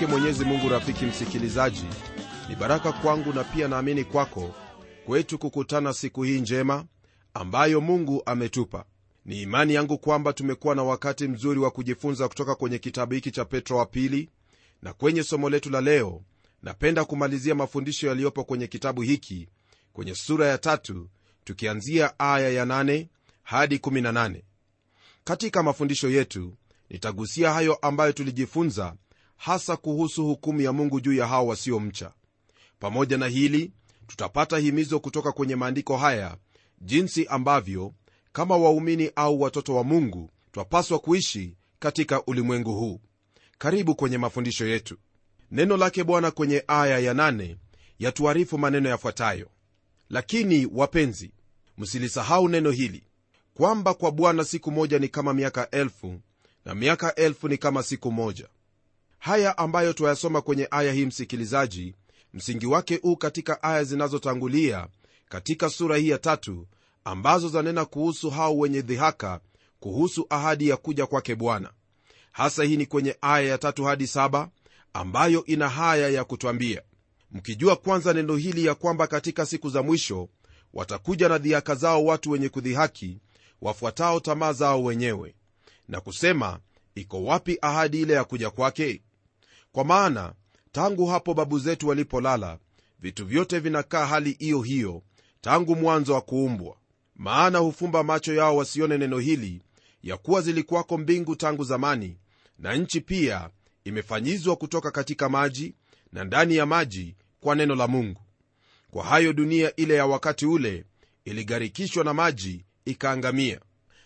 yake mwenyezi mungu rafiki msikilizaji ni baraka kwangu na pia naamini kwako kwetu kukutana siku hii njema ambayo mungu ametupa. Ni imani yangu kwamba tumekuwa na wakati mzuri wa kujifunza kutoka kwenye kitabu hiki cha petro wa pili. Na kwenye somo letu la leo napenda kumalizia mafundisho yaliyopo kwenye kitabu hiki kwenye sura ya tatu tukianzia aya ya 8 hadi 18 katika mafundisho yetu nitagusia hayo ambayo tulijifunza hasa kuhusu hukumu ya mungu juu ya hao wasiomcha pamoja na hili tutapata himizo kutoka kwenye maandiko haya jinsi ambavyo kama waumini au watoto wa mungu twapaswa kuishi katika ulimwengu huu. Karibu kwenye mafundisho yetu. Neno lake bwana kwenye aya ya 8 yatuarifu maneno yafuatayo. Lakini wapenzi msilisahau neno hili kwamba kwa bwana siku moja ni kama miaka elfu na miaka elfu ni kama siku moja haya ambayo twayasoma kwenye aya hii msikilizaji msingi wake huu katika aya zinazotangulia katika sura hii ya tatu ambazo zanena kuhusu hao wenye dhihaka kuhusu ahadi ya kuja kwake bwana. Hasa hii ni kwenye aya ya tatu hadi saba ambayo ina haya ya kutwambia. Mkijua kwanza neno hili ya kwamba katika siku za mwisho watakuja na dhihaka zao watu wenye kudhihaki wafuatao tamaa zao wenyewe na kusema iko wapi ahadi ile ya kuja kwake kwa maana tangu hapo babu zetu walipolala vitu vyote vinakaa hali hiyo hiyo tangu mwanzo wa kuumbwa. Maana hufumba macho yao wasione neno hili ya kuwa zilikuwako mbingu tangu zamani na nchi pia imefanyizwa kutoka katika maji na ndani ya maji kwa neno la mungu. Kwa hayo dunia ile ya wakati ule iligharikishwa na maji ikaangamia.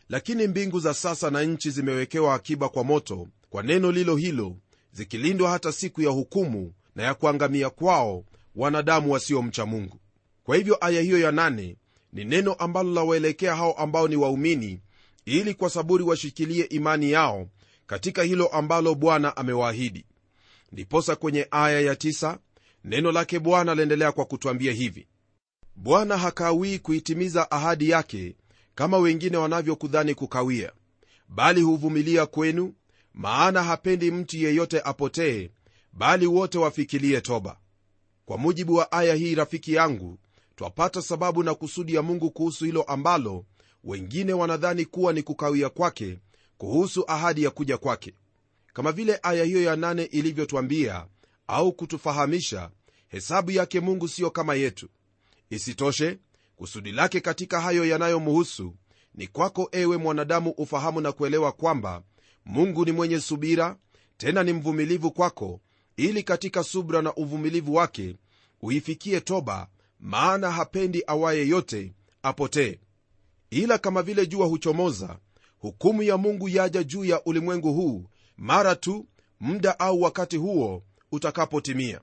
Lakini mbingu za sasa na nchi zimewekewa akiba kwa moto kwa neno lilo hilo zikilindwa hata siku ya hukumu na ya kuangamia kwao wanadamu wasiomcha mungu. Kwa hivyo aya hiyo ya nane ni neno ambalo lawaelekea hao ambao ni waumini ili kwa saburi washikilie imani yao katika hilo ambalo bwana amewaahidi. Ndiposa kwenye aya ya tisa, neno lake bwana laendelea kwa kutwambia hivi. Bwana hakawii kuitimiza ahadi yake kama wengine wanavyokudhani kukawia bali huvumilia kwenu maana hapendi mtu yeyote apotee bali wote wafikilie toba. Kwa mujibu wa aya hii rafiki yangu twapata sababu na kusudi ya mungu kuhusu hilo ambalo wengine wanadhani kuwa ni kukawia kwake kuhusu ahadi ya kuja kwake. Kama vile aya hiyo ya nane ilivyotwambia au kutufahamisha hesabu yake mungu siyo kama yetu. Isitoshe kusudi lake katika hayo yanayomhusu ni kwako ewe mwanadamu ufahamu na kuelewa kwamba mungu ni mwenye subira tena ni mvumilivu kwako ili katika subra na uvumilivu wake uifikie toba maana hapendi awaye yote apotee. Ila kama vile jua huchomoza hukumu ya mungu yaja juu ya ulimwengu huu mara tu muda au wakati huo utakapotimia.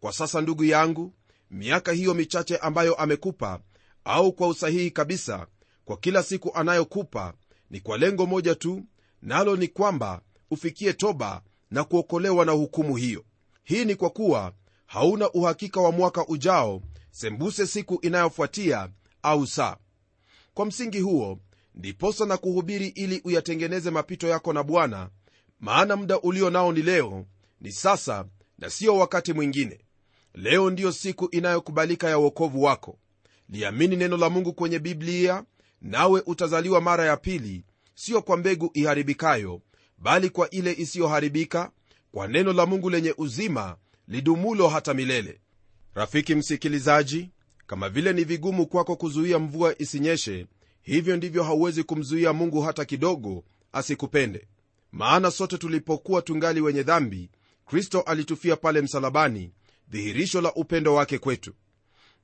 Kwa sasa ndugu yangu miaka hiyo michache ambayo amekupa au kwa usahihi kabisa kwa kila siku anayokupa ni kwa lengo moja tu nalo ni kwamba ufikie toba na kuokolewa na hukumu hiyo. Hii ni kwa kuwa hauna uhakika wa mwaka ujao sembuse siku inayofuatia au saa. Kwa msingi huo ndiposa na kuhubiri ili uyatengeneze mapito yako na bwana maana muda ulio nao ni leo ni sasa na siyo wakati mwingine. Leo ndiyo siku inayokubalika ya uokovu wako. Liamini neno la mungu kwenye biblia nawe utazaliwa mara ya pili siyo kwa mbegu iharibikayo bali kwa ile isiyoharibika kwa neno la mungu lenye uzima lidumulo hata milele. Rafiki msikilizaji kama vile ni vigumu kwako kuzuia mvua isinyeshe hivyo ndivyo hauwezi kumzuia mungu hata kidogo asikupende. Maana sote tulipokuwa tungali wenye dhambi kristo alitufia pale msalabani dhihirisho la upendo wake kwetu.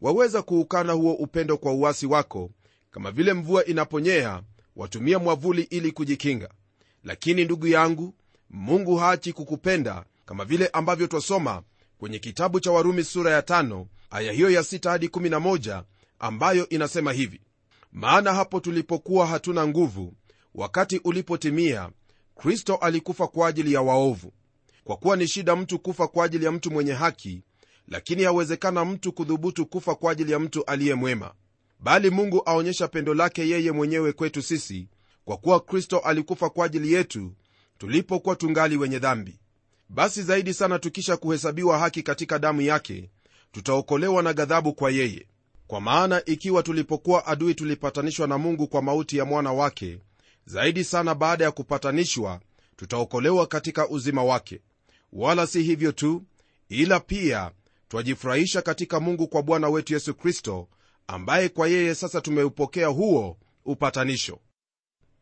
Waweza kuukana huo upendo kwa uwasi wako kama vile mvua inaponyea watumia mwavuli ili kujikinga. Lakini ndugu yangu mungu haachi kukupenda kama vile ambavyo twasoma kwenye kitabu cha warumi sura ya tano, aya hiyo ya 6 hadi 11 ambayo inasema hivi. Maana hapo tulipokuwa hatuna nguvu wakati ulipotimia kristo alikufa kwa ajili ya waovu. Kwa kuwa ni shida mtu kufa kwa ajili ya mtu mwenye haki lakini yawezekana mtu kudhubutu kufa kwa ajili ya mtu aliye mwema bali mungu aonyesha pendo lake yeye mwenyewe kwetu sisi kwa kuwa kristo alikufa kwa ajili yetu tulipokuwa tungali wenye dhambi. Basi zaidi sana tukisha kuhesabiwa haki katika damu yake tutaokolewa na ghadhabu kwa yeye. Kwa maana ikiwa tulipokuwa adui tulipatanishwa na mungu kwa mauti ya mwana wake zaidi sana baada ya kupatanishwa tutaokolewa katika uzima wake. Wala si hivyo tu ila pia twajifurahisha katika mungu kwa bwana wetu yesu kristo ambaye kwa yeye sasa tumeupokea huo upatanisho.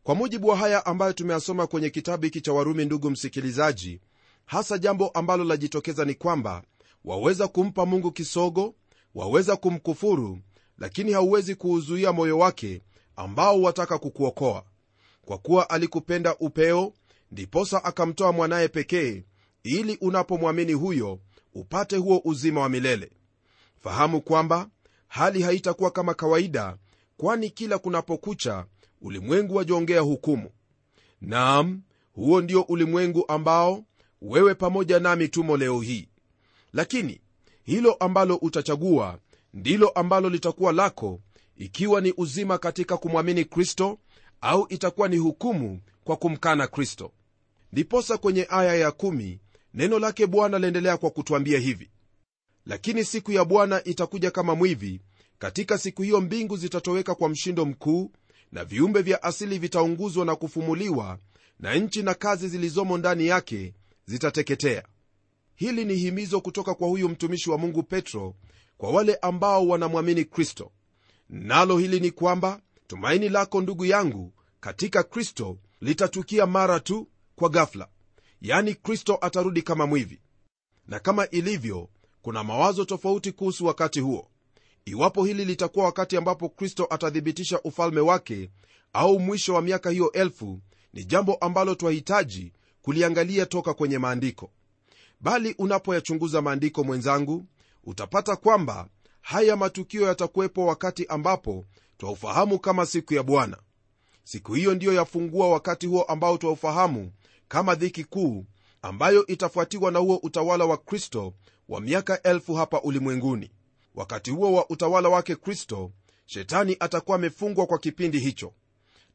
Kwa mujibu wa haya ambayo tumeyasoma kwenye kitabu hiki cha warumi ndugu msikilizaji hasa jambo ambalo lajitokeza ni kwamba waweza kumpa mungu kisogo waweza kumkufuru lakini hauwezi kuuzuia moyo wake ambao wataka kukuokoa. Kwa kuwa alikupenda upeo ndiposa akamtoa mwanaye pekee ili unapomwamini huyo upate huo uzima wa milele. Fahamu kwamba hali haitakuwa kama kawaida kwani kila kunapokucha ulimwengu wajongea hukumu. Naam huo ndio ulimwengu ambao wewe pamoja nami tumo leo hii. Lakini hilo ambalo utachagua ndilo ambalo litakuwa lako ikiwa ni uzima katika kumwamini kristo au itakuwa ni hukumu kwa kumkana kristo. Ndiposa kwenye aya ya 1 neno lake bwana laendelea kwa kutwambia hivi lakini siku ya bwana itakuja kama mwivi. Katika siku hiyo mbingu zitatoweka kwa mshindo mkuu na viumbe vya asili vitaunguzwa na kufumuliwa na nchi na kazi zilizomo ndani yake zitateketea. Hili ni himizo kutoka kwa huyu mtumishi wa mungu petro kwa wale ambao wanamwamini kristo. Nalo hili ni kwamba tumaini lako ndugu yangu katika kristo litatukia mara tu kwa gafla yani kristo atarudi kama mwivi. Na kama ilivyo kuna mawazo tofauti kuhusu wakati huo. Iwapo hili litakuwa wakati ambapo kristo atathibitisha ufalme wake au mwisho wa miaka hiyo elfu ni jambo ambalo twahitaji kuliangalia toka kwenye maandiko. Bali unapoyachunguza maandiko mwenzangu utapata kwamba haya matukio yatakuwepo wakati ambapo twaufahamu kama siku ya bwana. Siku hiyo ndiyo yafungua wakati huo ambao twaufahamu kama dhiki kuu ambayo itafuatiwa na huo utawala wa kristo wa miaka elfu hapa ulimwenguni. Wakati huo wa utawala wake kristo shetani atakuwa amefungwa kwa kipindi hicho.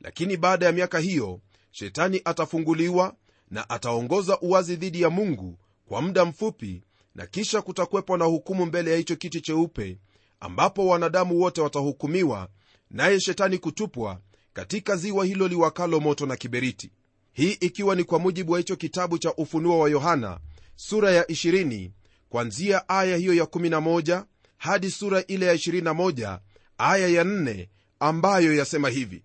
Lakini baada ya miaka hiyo shetani atafunguliwa na ataongoza uwazi dhidi ya mungu kwa muda mfupi na kisha kutakwepwa na hukumu mbele ya hicho kiti cheupe ambapo wanadamu wote watahukumiwa naye shetani kutupwa katika ziwa hilo liwakalo moto na kiberiti. Hii ikiwa ni kwa mujibu wa hicho kitabu cha ufunuo wa yohana sura ya 20 kwanzia aya hiyo ya 11 hadi sura ile ya 21 aya ya 4 ambayo yasema hivi.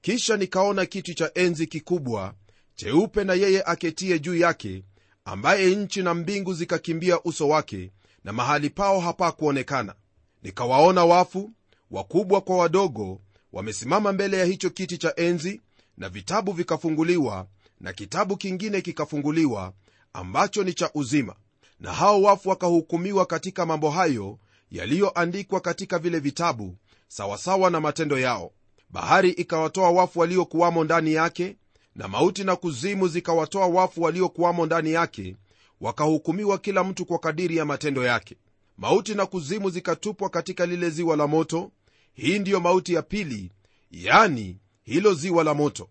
Kisha nikaona kiti cha enzi kikubwa cheupe na yeye aketie juu yake ambaye nchi na mbingu zikakimbia uso wake na mahali pao hapakuonekana. Nikawaona wafu wakubwa kwa wadogo wamesimama mbele ya hicho kiti cha enzi na vitabu vikafunguliwa na kitabu kingine kikafunguliwa ambacho ni cha uzima na hao wafu wakahukumiwa katika mambo hayo yaliyoandikwa katika vile vitabu sawasawa na matendo yao. Bahari ikawatoa wafu waliokuwamo ndani yake na mauti na kuzimu zikawatoa wafu waliokuwamo ndani yake wakahukumiwa kila mtu kwa kadiri ya matendo yake. Mauti na kuzimu zikatupwa katika lile ziwa la moto. Hii ndiyo mauti ya pili yani hilo ziwa la moto.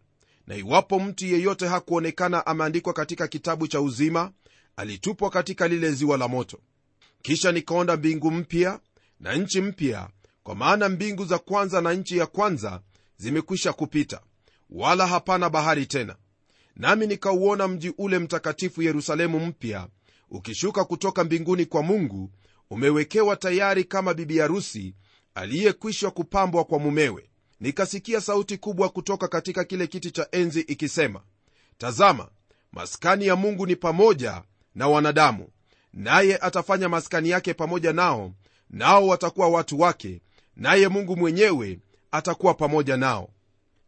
Na iwapo mtu yeyote hakuonekana ameandikwa katika kitabu cha uzima alitupwa katika lile ziwa la moto. Kisha nikaona mbingu mpya na nchi mpya kwa maana mbingu za kwanza na nchi ya kwanza zimekwisha kupita wala hapana bahari tena. Nami nikauona mji ule mtakatifu yerusalemu mpya ukishuka kutoka mbinguni kwa mungu umewekewa tayari kama bibi harusi aliyekwishwa kupambwa kwa mumewe. Nikasikia sauti kubwa kutoka katika kile kiti cha enzi ikisema tazama maskani ya mungu ni pamoja na wanadamu. Naye atafanya maskani yake pamoja nao nao watakuwa watu wake naye mungu mwenyewe atakuwa pamoja nao.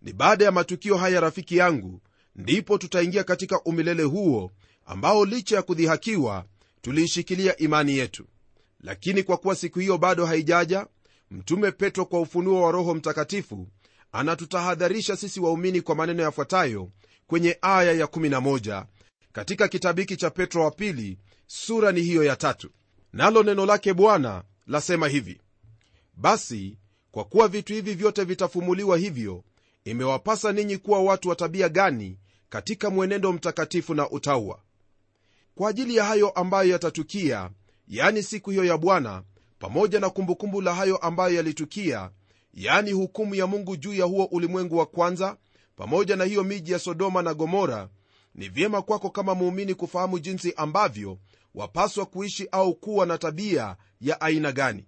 Ni baada ya matukio haya rafiki yangu ndipo tutaingia katika umilele huo ambao licha ya kudhihakiwa tuliishikilia imani yetu. Lakini kwa kuwa siku hiyo bado haijaja mtume petro kwa ufunuo wa roho mtakatifu anatutahadharisha sisi waumini kwa maneno yafuatayo kwenye aya ya11 katika kitabu hiki cha petro wa pili sura ni hiyo ya tatu. Nalo neno lake bwana lasema hivi basi kwa kuwa vitu hivi vyote vitafumuliwa hivyo imewapasa ninyi kuwa watu wa tabia gani katika mwenendo mtakatifu na utaua kwa ajili ya hayo ambayo yatatukia yani siku hiyo ya bwana pamoja na kumbukumbu la hayo ambayo yalitukia yani hukumu ya mungu juu ya huo ulimwengu wa kwanza pamoja na hiyo miji ya sodoma na gomora ni vyema kwako kama muumini kufahamu jinsi ambavyo wapaswa kuishi au kuwa na tabia ya aina gani.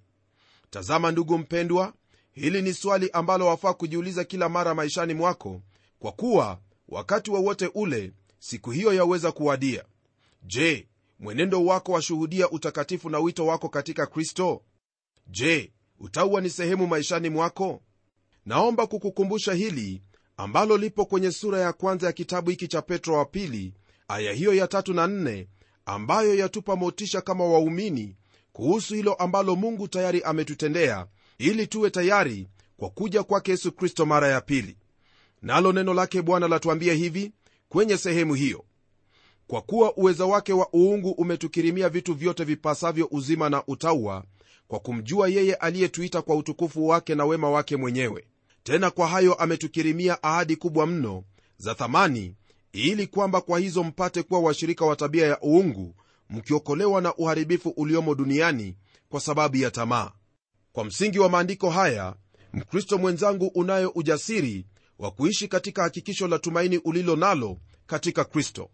Tazama ndugu mpendwa hili ni swali ambalo wafaa kujiuliza kila mara maishani mwako kwa kuwa wakati wowote wa ule siku hiyo yaweza kuwadia. Je mwenendo wako washuhudia utakatifu na wito wako katika kristo? Je utauwa ni sehemu maishani mwako? Naomba kukukumbusha hili ambalo lipo kwenye sura ya kwanza ya kitabu hiki cha petro wa pili aya hiyo ya tatu na nne ambayo yatupa motisha kama waumini kuhusu hilo ambalo mungu tayari ametutendea ili tuwe tayari kwa kuja kwake yesu kristo mara ya pili. Nalo neno lake bwana latuambia hivi kwenye sehemu hiyo. Kwa kuwa uweza wake wa uungu umetukirimia vitu vyote vipasavyo uzima na utaua kwa kumjua yeye aliyetuita kwa utukufu wake na wema wake mwenyewe tena kwa hayo ametukirimia ahadi kubwa mno za thamani ili kwamba kwa hizo mpate kuwa washirika wa tabia ya uungu mkiokolewa na uharibifu uliomo duniani kwa sababu ya tamaa. Kwa msingi wa maandiko haya mkristo mwenzangu unayo ujasiri wa kuishi katika hakikisho la tumaini ulilo nalo katika kristo.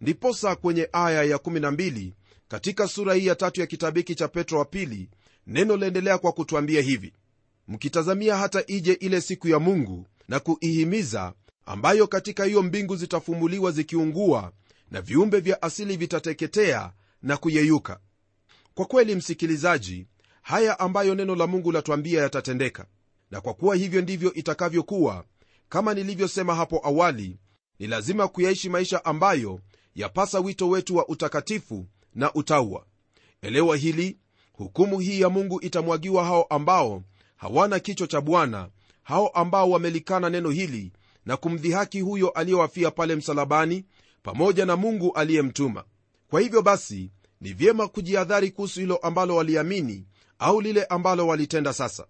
Ndiposa kwenye aya ya12 katika sura hii ya tatu ya kitabu hiki cha petro wa pili neno laendelea kwa kutwambia hivi mkitazamia hata ije ile siku ya mungu na kuihimiza ambayo katika hiyo mbingu zitafumuliwa zikiungua na viumbe vya asili vitateketea na kuyeyuka. Kwa kweli msikilizaji haya ambayo neno la mungu latwambia yatatendeka. Na kwa kuwa hivyo ndivyo itakavyokuwa kama nilivyosema hapo awali ni lazima kuyaishi maisha ambayo yapasa wito wetu wa utakatifu na utaua elewa hili hukumu hii ya mungu itamwagiwa hao ambao hawana kichwa cha bwana hao ambao wamelikana neno hili na kumdhihaki huyo aliyewafia pale msalabani pamoja na mungu aliyemtuma. Kwa hivyo basi ni vyema kujihadhari kuhusu hilo ambalo waliamini au lile ambalo walitenda sasa.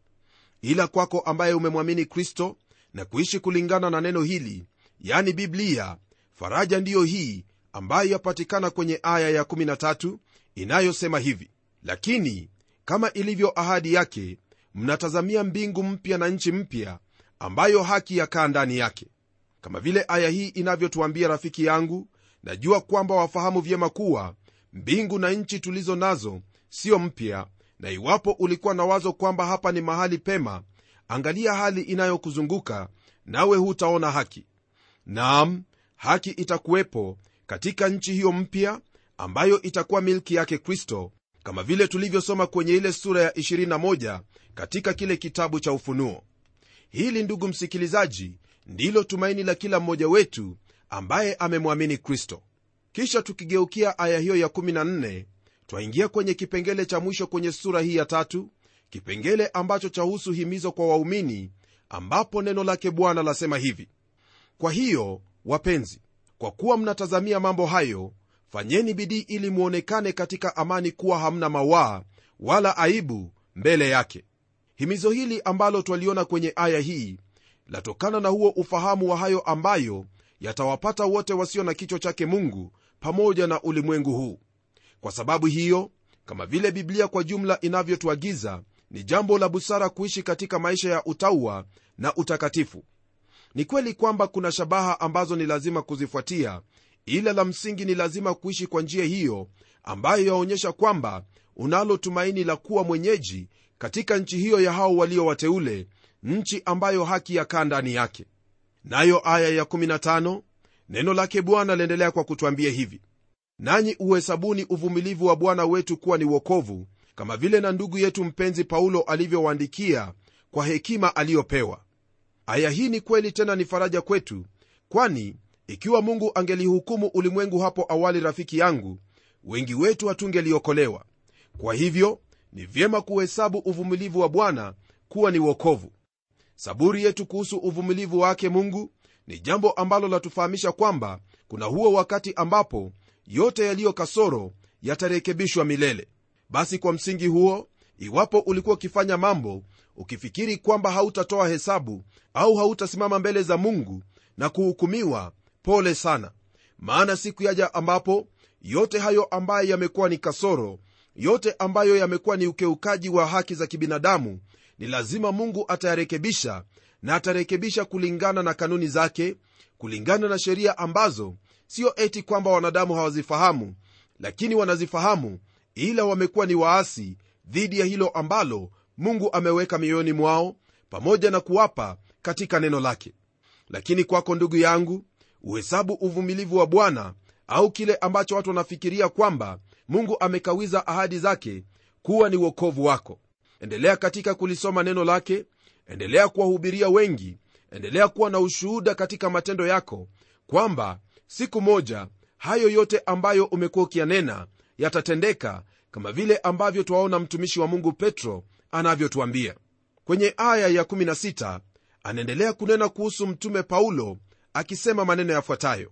Ila kwako ambaye umemwamini kristo na kuishi kulingana na neno hili yani biblia faraja ndiyo hii ambayo yapatikana kwenye aya ya13 inayosema hivi. Lakini kama ilivyo ahadi yake mnatazamia mbingu mpya na nchi mpya ambayo haki yakaa ndani yake. Kama vile aya hii inavyotuambia rafiki yangu najua kwamba wafahamu vyema kuwa mbingu na nchi tulizo nazo siyo mpya na iwapo ulikuwa na wazo kwamba hapa ni mahali pema angalia hali inayokuzunguka nawe hutaona haki. Naam haki itakuwepo katika nchi hiyo mpya ambayo itakuwa milki yake kristo kama vile tulivyosoma kwenye ile sura ya 21 katika kile kitabu cha ufunuo. Hili ndugu msikilizaji ndilo tumaini la kila mmoja wetu ambaye amemwamini kristo. Kisha tukigeukia aya hiyo ya 14 twaingia kwenye kipengele cha mwisho kwenye sura hii ya tatu kipengele ambacho chahusu himizo kwa waumini ambapo neno lake bwana lasema hivi kwa hiyo wapenzi kwa kuwa mnatazamia mambo hayo fanyeni bidii ili mwonekane katika amani kuwa hamna mawaa wala aibu mbele yake. Himizo hili ambalo twaliona kwenye aya hii latokana na huo ufahamu wa hayo ambayo yatawapata wote wasio na kichwa chake mungu pamoja na ulimwengu huu. Kwa sababu hiyo kama vile biblia kwa jumla inavyotuagiza ni jambo la busara kuishi katika maisha ya utaua na utakatifu. Ni kweli kwamba kuna shabaha ambazo ni lazima kuzifuatia ila la msingi ni lazima kuishi kwa njia hiyo ambayo yaonyesha kwamba unalo tumaini la kuwa mwenyeji katika nchi hiyo ya hao walio wateule nchi ambayo haki yakaa ndani yake. Nayo aya ya15 neno lake bwana liendelea kwa kutwambia hivi nanyi uhesabuni uvumilivu wa bwana wetu kuwa ni wokovu kama vile na ndugu yetu mpenzi paulo alivyowaandikia kwa hekima aliyopewa. Aya hii ni kweli tena ni faraja kwetu kwani ikiwa mungu angelihukumu ulimwengu hapo awali rafiki yangu wengi wetu hatungeliokolewa. Kwa hivyo ni vyema kuhesabu uvumilivu wa bwana kuwa ni wokovu. Saburi yetu kuhusu uvumilivu wake mungu ni jambo ambalo latufahamisha kwamba kuna huo wakati ambapo yote yaliyo kasoro yatarekebishwa milele. Basi kwa msingi huo iwapo ulikuwa ukifanya mambo ukifikiri kwamba hautatoa hesabu au hautasimama mbele za mungu na kuhukumiwa pole sana. Maana siku yaja ambapo yote hayo ambayo yamekuwa ni kasoro yote ambayo yamekuwa ni ukeukaji wa haki za kibinadamu ni lazima mungu atayarekebisha na atarekebisha kulingana na kanuni zake kulingana na sheria ambazo sio eti kwamba wanadamu hawazifahamu lakini wanazifahamu ila wamekuwa ni waasi dhidi ya hilo ambalo mungu ameweka mioyoni mwao pamoja na kuwapa katika neno lake. Lakini kwako ndugu yangu uhesabu uvumilivu wa bwana au kile ambacho watu wanafikiria kwamba mungu amekawiza ahadi zake kuwa ni uokovu wako. Endelea katika kulisoma neno lake endelea kuwahubiria wengi endelea kuwa na ushuhuda katika matendo yako kwamba siku moja hayo yote ambayo umekuwa ukiyanena yatatendeka kama vile ambavyo twaona mtumishi wa mungu petro anavyotuambia. Kwenye aya ya 16 anaendelea kunena kuhusu mtume paulo akisema maneno yafuatayo.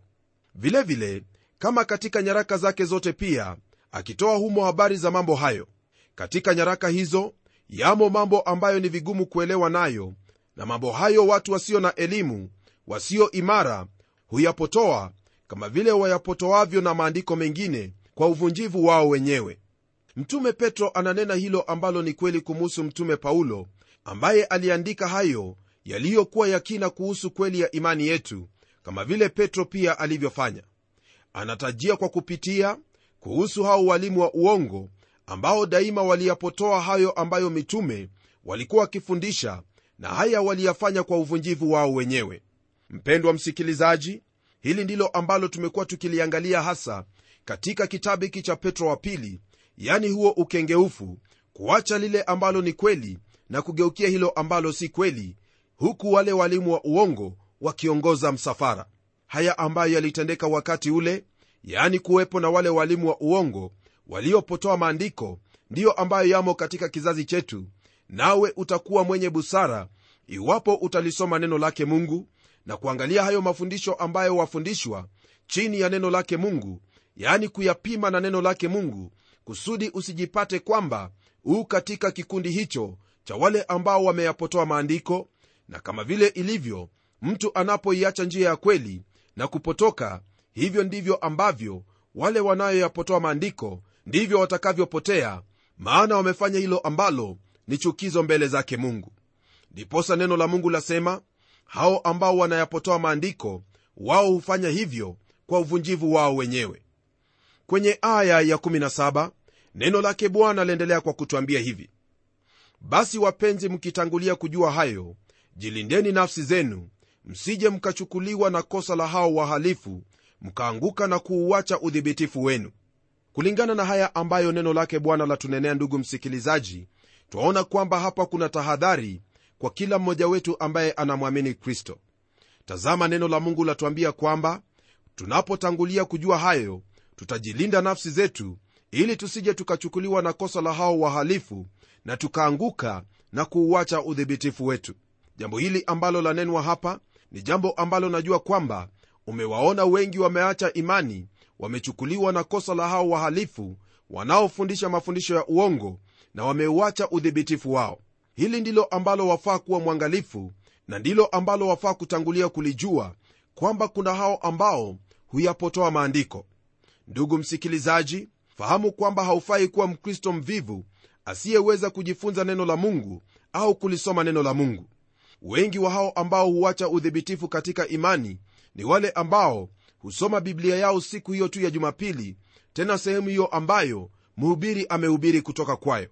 Vilevile kama katika nyaraka zake zote pia akitoa humo habari za mambo hayo katika nyaraka hizo yamo mambo ambayo ni vigumu kuelewa nayo na mambo hayo watu wasio na elimu wasio imara huyapotoa kama vile wayapotoavyo na maandiko mengine kwa uvunjivu wao wenyewe. Mtume petro ananena hilo ambalo ni kweli kumuhusu mtume paulo ambaye aliandika hayo yaliyokuwa yakina kuhusu kweli ya imani yetu kama vile petro pia alivyofanya. Anatajia kwa kupitia kuhusu hao walimu wa uongo ambao daima waliyapotoa hayo ambayo mitume walikuwa wakifundisha na haya waliyafanya kwa uvunjivu wao wenyewe. Mpendwa msikilizaji hili ndilo ambalo tumekuwa tukiliangalia hasa katika kitabu hiki cha petro wa pili yani huo ukengeufu kuacha lile ambalo ni kweli na kugeukia hilo ambalo si kweli huku wale walimu wa uongo wakiongoza msafara. Haya ambayo yalitendeka wakati ule yaani kuwepo na wale walimu wa uongo waliopotoa maandiko ndiyo ambayo yamo katika kizazi chetu. Nawe utakuwa mwenye busara iwapo utalisoma neno lake mungu na kuangalia hayo mafundisho ambayo wafundishwa chini ya neno lake mungu yaani kuyapima na neno lake mungu kusudi usijipate kwamba huu katika kikundi hicho cha wale ambao wameyapotoa maandiko na kama vile ilivyo mtu anapoiacha njia ya kweli na kupotoka hivyo ndivyo ambavyo wale wanayoyapotoa maandiko ndivyo watakavyopotea maana wamefanya hilo ambalo ni chukizo mbele zake mungu. Ndiposa neno la mungu lasema hao ambao wanayapotoa maandiko wao hufanya hivyo kwa uvunjivu wao wenyewe. Kwenye aya ya 17 neno lake bwana laendelea kwa kutwambia hivi basi wapenzi mkitangulia kujua hayo jilindeni nafsi zenu msije mkachukuliwa na kosa la hao wahalifu mkaanguka na kuuacha udhibitifu wenu. Kulingana na haya ambayo neno lake bwana latunenea ndugu msikilizaji twaona kwamba hapa kuna tahadhari kwa kila mmoja wetu ambaye anamwamini kristo. Tazama neno la mungu latuambia kwamba tunapotangulia kujua hayo tutajilinda nafsi zetu ili tusije tukachukuliwa na kosa la hao wahalifu na tukaanguka na kuuacha udhibitifu wetu. Jambo hili ambalo lanenwa hapa ni jambo ambalo najua kwamba umewaona wengi wameacha imani wamechukuliwa na kosa la hao wahalifu wanaofundisha mafundisho ya uongo na wameuacha udhibitifu wao. Hili ndilo ambalo wafaa kuwa mwangalifu na ndilo ambalo wafaa kutangulia kulijua kwamba kuna hao ambao huyapotoa maandiko. Ndugu msikilizaji fahamu kwamba haufai kuwa mkristo mvivu asiyeweza kujifunza neno la mungu au kulisoma neno la mungu wengi wa hao ambao huacha udhibitifu katika imani ni wale ambao husoma biblia yao siku hiyo tu ya jumapili tena sehemu hiyo ambayo mhubiri amehubiri kutoka kwayo.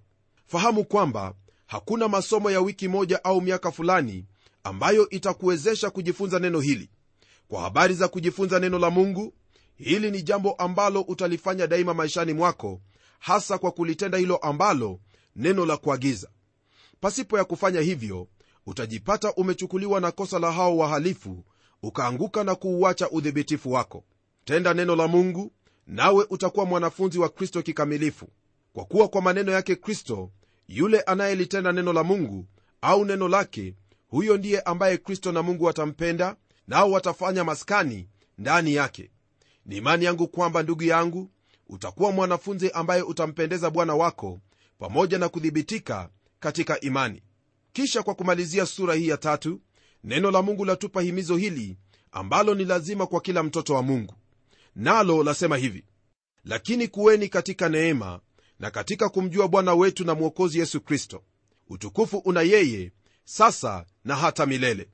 Fahamu kwamba hakuna masomo ya wiki moja au miaka fulani ambayo itakuwezesha kujifunza neno hili. Kwa habari za kujifunza neno la mungu hili ni jambo ambalo utalifanya daima maishani mwako hasa kwa kulitenda hilo ambalo neno la kuagiza. Pasipo ya kufanya hivyo utajipata umechukuliwa na kosa la hao wahalifu ukaanguka na kuuacha udhibitifu wako. Tenda neno la mungu nawe utakuwa mwanafunzi wa kristo kikamilifu. Kwa kuwa kwa maneno yake kristo yule anayelitenda neno la mungu au neno lake huyo ndiye ambaye kristo na mungu watampenda nao watafanya maskani ndani yake. Ni imani yangu kwamba ndugu yangu utakuwa mwanafunzi ambaye utampendeza bwana wako pamoja na kudhibitika katika imani kisha kwa kumalizia sura hii ya tatu neno la mungu latupa himizo hili ambalo ni lazima kwa kila mtoto wa mungu. Nalo lasema hivi lakini kuweni katika neema na katika kumjua bwana wetu na mwokozi yesu kristo. Utukufu una yeye sasa na hata milele.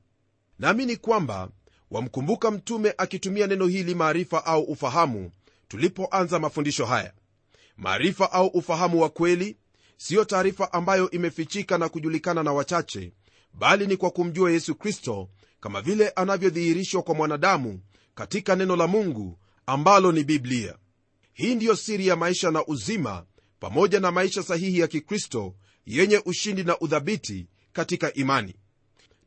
Naamini kwamba wamkumbuka mtume akitumia neno hili maarifa au ufahamu tulipoanza mafundisho haya. Maarifa au ufahamu wa kweli siyo taarifa ambayo imefichika na kujulikana na wachache bali ni kwa kumjua yesu kristo kama vile anavyodhihirishwa kwa mwanadamu katika neno la mungu ambalo ni biblia. Hii ndiyo siri ya maisha na uzima pamoja na maisha sahihi ya kikristo yenye ushindi na udhabiti katika imani.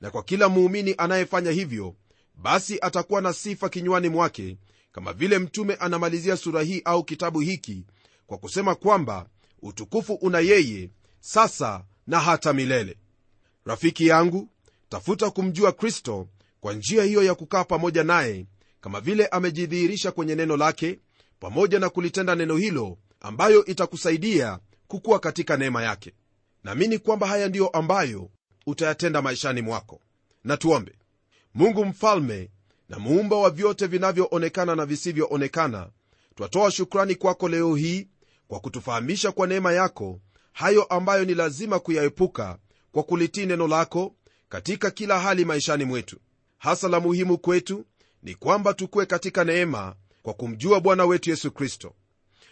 Na kwa kila muumini anayefanya hivyo basi atakuwa na sifa kinywani mwake kama vile mtume anamalizia sura hii au kitabu hiki kwa kusema kwamba utukufu una yeye sasa na hata milele. Rafiki yangu tafuta kumjua kristo kwa njia hiyo ya kukaa pamoja naye kama vile amejidhihirisha kwenye neno lake pamoja na kulitenda neno hilo ambayo itakusaidia kukuwa katika neema yake. Naamini kwamba haya ndiyo ambayo utayatenda maishani mwako. Na tuombe. Mungu mfalme na muumba wa vyote vinavyoonekana na visivyoonekana twatoa shukrani kwako leo hii kwa kutufahamisha kwa neema yako hayo ambayo ni lazima kuyaepuka kwa kulitii neno lako katika kila hali maishani mwetu. Hasa la muhimu kwetu ni kwamba tukuwe katika neema kwa kumjua bwana wetu yesu kristo.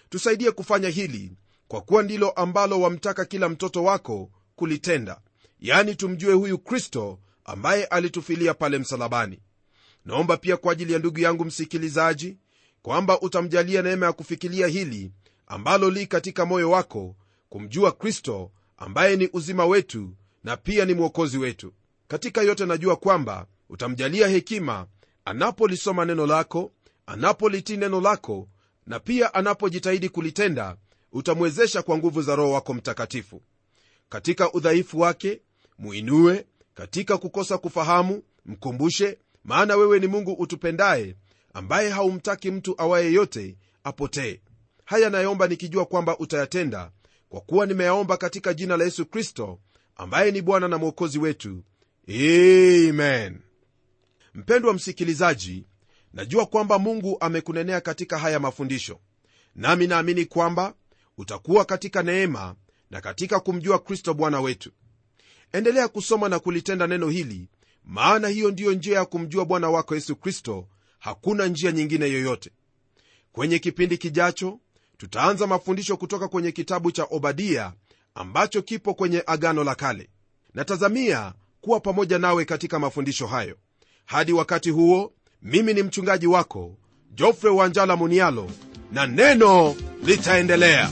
Tusaidie kufanya hili kwa kuwa ndilo ambalo wamtaka kila mtoto wako kulitenda yani tumjue huyu kristo ambaye alitufilia pale msalabani. Naomba pia kwa ajili ya ndugu yangu msikilizaji kwamba utamjalia neema ya kufikilia hili ambalo li katika moyo wako kumjua kristo ambaye ni uzima wetu na pia ni mwokozi wetu. Katika yote najua kwamba utamjalia hekima anapolisoma neno lako anapolitii neno lako na pia anapojitahidi kulitenda utamwezesha kwa nguvu za roho wako mtakatifu. Katika udhaifu wake muinue katika kukosa kufahamu mkumbushe maana wewe ni mungu utupendaye ambaye haumtaki mtu awaye yote apotee haya nayaomba nikijua kwamba utayatenda kwa kuwa nimeyaomba katika jina la yesu kristo ambaye ni bwana na mwokozi wetu. Men mpendwa msikilizaji najua kwamba mungu amekunenea katika haya mafundisho nami naamini kwamba utakuwa katika neema na katika kumjua kristo bwana wetu. Endelea kusoma na kulitenda neno hili maana hiyo ndiyo njia ya kumjua bwana wako yesu kristo hakuna njia nyingine yoyote. Kwenye kipindi kijacho tutaanza mafundisho kutoka kwenye kitabu cha obadia ambacho kipo kwenye agano la kale. Natazamia kuwa pamoja nawe katika mafundisho hayo. Hadi wakati huo mimi ni mchungaji wako jofre wanjala munialo na neno litaendelea